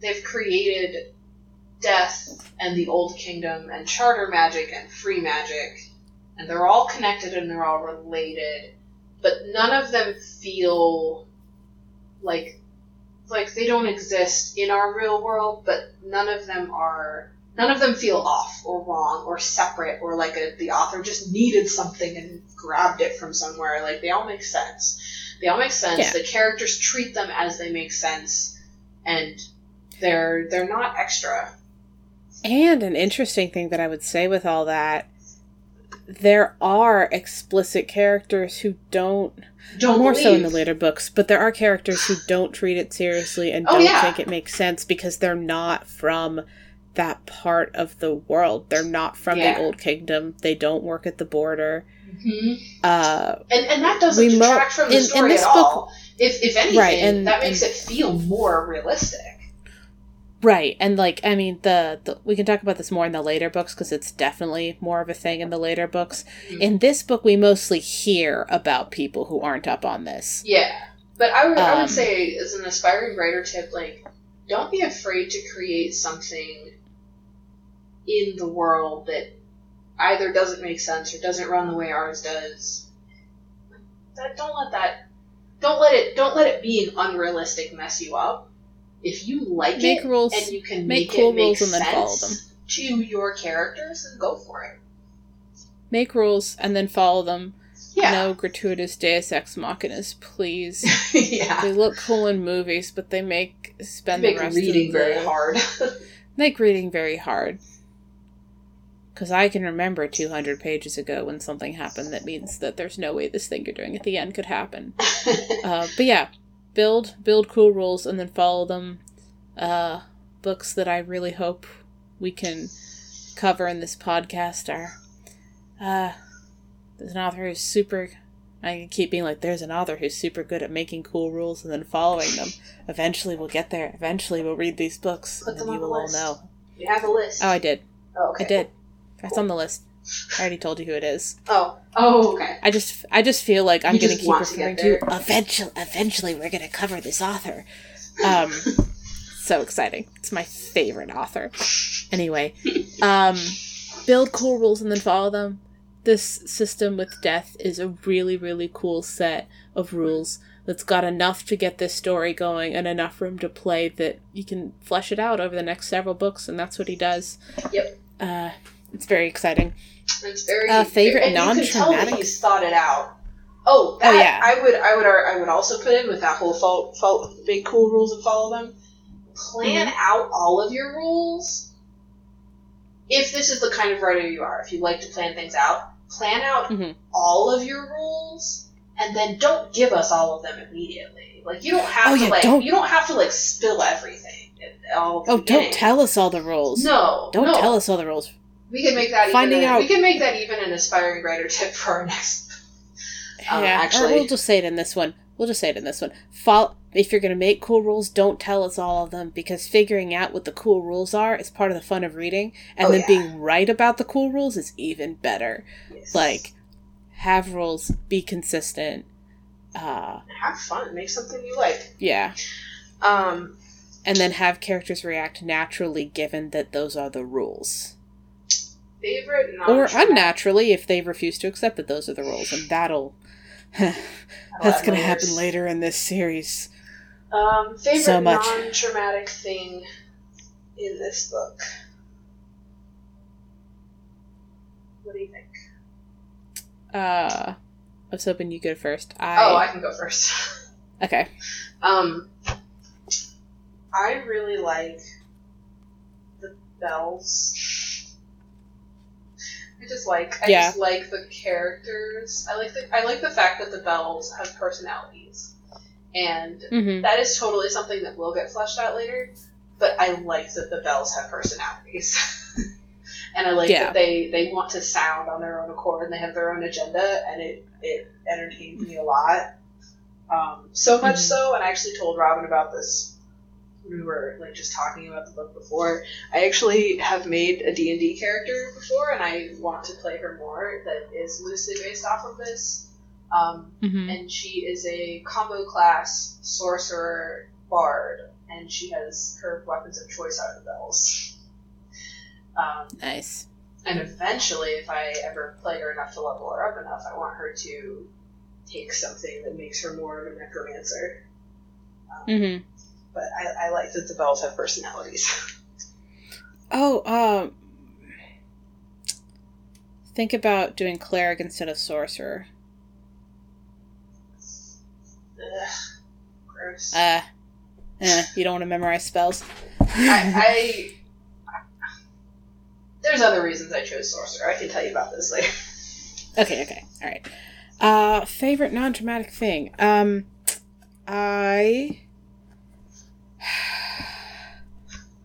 they've created death and the Old Kingdom and charter magic and free magic, and they're all connected and they're all related, but none of them feel like like they don't exist in our real world, but none of them are none of them feel off or wrong or separate or like a, the author just needed something and grabbed it from somewhere. Like they all make sense. They all make sense. Yeah. The characters treat them as they make sense, and they're they're not extra. And an interesting thing that I would say with all that, there are explicit characters who don't Don't more so in the later books, but there are characters who don't treat it seriously and Oh, don't yeah. think it makes sense because they're not from that part of the world. They're not from Yeah. the Old Kingdom. They don't work at the border. hmm Uh, And and that doesn't We mo- detract from the in- in story this at book- all. If if anything, Right, and- that makes and- it feel more realistic. right, and like I mean, the, the we can talk about this more in the later books because it's definitely more of a thing in the later books. Mhm. In this book, we mostly hear about people who aren't up on this. Yeah, but I would I Um, would say as an aspiring writer tip, like don't be afraid to create something in the world that either doesn't make sense or doesn't run the way ours does. That don't let that don't let it don't let it be an unrealistic mess you up. If you like Make it rules- and you can make make, cool it make rules and then follow them. to your characters, then go for it. Make rules and then follow them. Yeah, No gratuitous Deus Ex Machinas, please. yeah. they look cool in movies, but they make spend Make the rest reading of the, very hard. make reading very hard. Because I can remember 200 pages ago when something happened that means that there's no way this thing you're doing at the end could happen. Uh, but yeah, build build cool rules and then follow them. Uh, books that I really hope we can cover in this podcast are. Uh, there's an author who's super. I keep being like, there's an author who's super good at making cool rules and then following them. Eventually, we'll get there. Eventually, we'll read these books, Put and them then on you will all know. you have a list. Oh, I did. Oh, okay. I did. That's on the list. I already told you who it is. Oh, oh, okay. I just, I just feel like I'm gonna keep want to referring to, there. eventually. Eventually, we're gonna cover this author. Um, so exciting! It's my favorite author. Anyway, um, build cool rules and then follow them. This system with death is a really, really cool set of rules that's got enough to get this story going and enough room to play that you can flesh it out over the next several books, and that's what he does. Yep. Uh, it's very exciting. It's very Uh, favorite and You can tell that non-traumatic? he's thought it out. Oh, that, Oh, yeah. I would, I would, I would also put in with that whole fault, fault, make cool rules and follow them. Plan Mm-hmm. out all of your rules. If this is the kind of writer you are, if you like to plan things out, plan out Mhm. all of your rules, and then don't give us all of them immediately. Like you don't have Oh, to yeah, like don't- you don't have to like spill everything. Oh, beginning. don't tell us all the rules. No, Don't no. tell us all the rules. We can make that Finding even. out- We can make that even an aspiring writer tip for our next. Um, yeah, actually- or we'll just say it in this one. We'll just say it in this one. Fol- if you're going to make cool rules, don't tell us all of them because figuring out what the cool rules are is part of the fun of reading, and Oh, then yeah. being right about the cool rules is even better. Yes. Like, have rules, be consistent. Uh, have fun, make something you like. yeah, Um, and then have characters react naturally given that those are the rules. Favorite Or unnaturally if they refuse to accept that those are the rules, and that'll. That's gonna happen later in this series. Um, favorite So much. non-traumatic thing in this book. What do you think? Uh, I was hoping you go first. I, Oh, I can go first. okay. Um, I really like the bells. I just like I Yeah. just like the characters. I like the I like the fact that the bells have personalities, and Mm-hmm. that is totally something that will get fleshed out later. But I like that the bells have personalities, and I like Yeah. that they they want to sound on their own accord and they have their own agenda, and it it entertained me a lot. Um, so much Mhm. so, and I actually told Robin about this. We were like just talking about the book before. I actually have made a D and D character before, and I want to play her more. That is loosely based off of this. Um, Mm-hmm. and she is a combo class sorcerer bard, and she has her weapons of choice are the bells. Um, Nice. and eventually, if I ever play her enough to level her up enough, I want her to take something that makes her more of a necromancer. Um, Mm-hmm. But I, I like that the bells have personalities. Oh, um, think about doing cleric instead of sorcerer. Ugh, gross. Uh, eh, you don't want to memorize spells. I, I there's other reasons I chose sorcerer. I can tell you about this later. Okay, okay, all right. Uh, favorite non-traumatic thing. Um, I,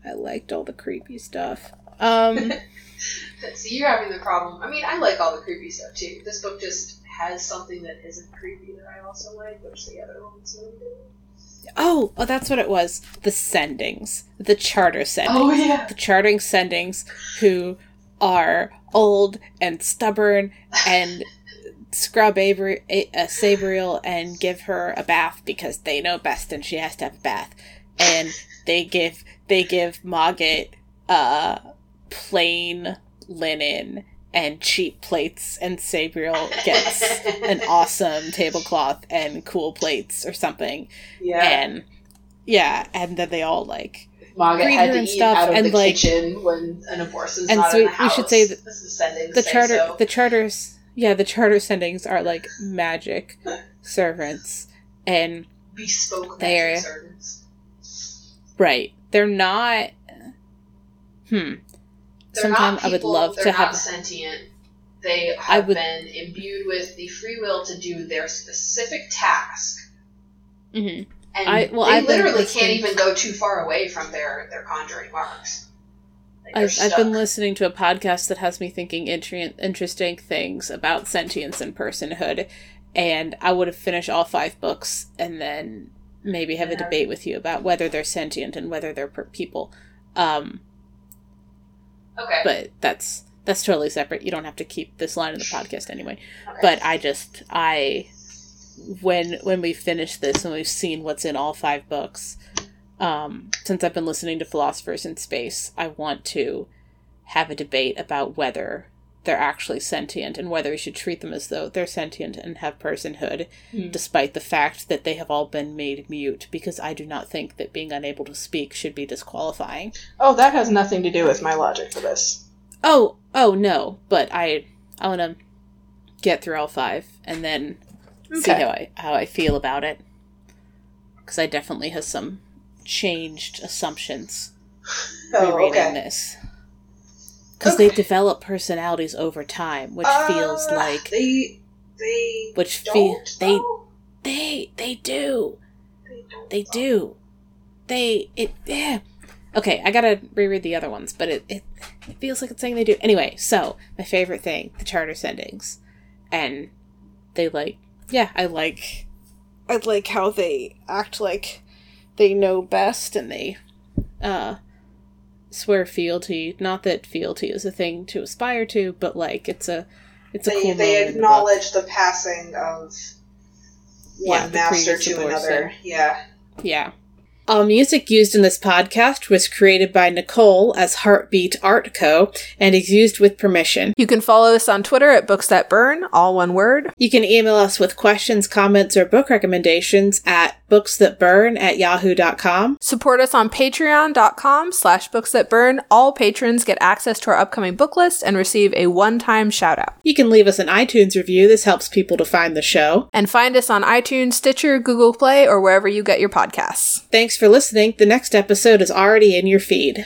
I liked all the creepy stuff. Um, See, you're having the problem. I mean, I like all the creepy stuff too. This book just has something that isn't creepy that I also like, which the other ones don't do. oh, oh, that's what it was. The sendings, the charter sendings. Oh yeah. the charting sendings who are old and stubborn and scrub Avery, A- uh, Sabriel and give her a bath because they know best and she has to have a bath. And they give they give Mogget uh plain linen and cheap plates and Sabriel gets an awesome tablecloth and cool plates or something. Yeah. And yeah, and then they all like Maga greet had her to and eat stuff, out of and, the like- kitchen when an Abhorsen's and so the we house. should say that this is sending the say charter so. the charters yeah the charter sendings are like magic servants and bespoke They're- magic servants. right they're not hmm They're sometime not i would love to have sentient. They I have would- been imbued with the free will to do their specific task. Mhm. And I- well, they I've literally can't even go too far away from their, their conjuring marks. Like, I've, I've been listening to a podcast that has me thinking intri- interesting things about sentience and personhood and i would have finished all five books and then maybe have a debate with you about whether they're sentient and whether they're per- people um Okay. but that's that's totally separate you don't have to keep this line of the podcast anyway okay. but I just I when when we finish this and we've seen what's in all five books, um, since I've been listening to Philosophers in Space, I want to have a debate about whether they're actually sentient and whether we should treat them as though they're sentient and have personhood, Hmm. despite the fact that they have all been made mute, because I do not think that being unable to speak should be disqualifying. Oh, that has nothing to do with my logic for this. Oh, oh no, but I I want to get through all five and then see how I how I feel about it. Because I definitely have some changed assumptions oh, rereading okay. this. Because they develop personalities over time, which feels Uh, like they they which don't. feel they they they do. They they do. They it yeah. Okay i gotta reread the other ones but it, it it feels like it's saying they do. Anyway so my favorite thing the charter sendings. And they like yeah i like i like how they act like they know best and they uh swear fealty not that fealty is a thing to aspire to but like it's a it's a They, cool they in the acknowledge the passing of one Yeah, master to another. Yeah. Yeah. All music used in this podcast was created by Nicole as Heartbeat Art Co. and is used with permission. You can follow us on Twitter at Books That Burn, all one word. You can email us with questions, comments, or book recommendations at booksthatburn at yahoo.com. Support us on patreon.com slash books that burn. All patrons get access to our upcoming book list and receive a one-time shout out. You can leave us an iTunes review. This helps people to find the show. And find us on iTunes, Stitcher, Google Play, or wherever you get your podcasts. Thanks for listening. The next episode is already in your feed.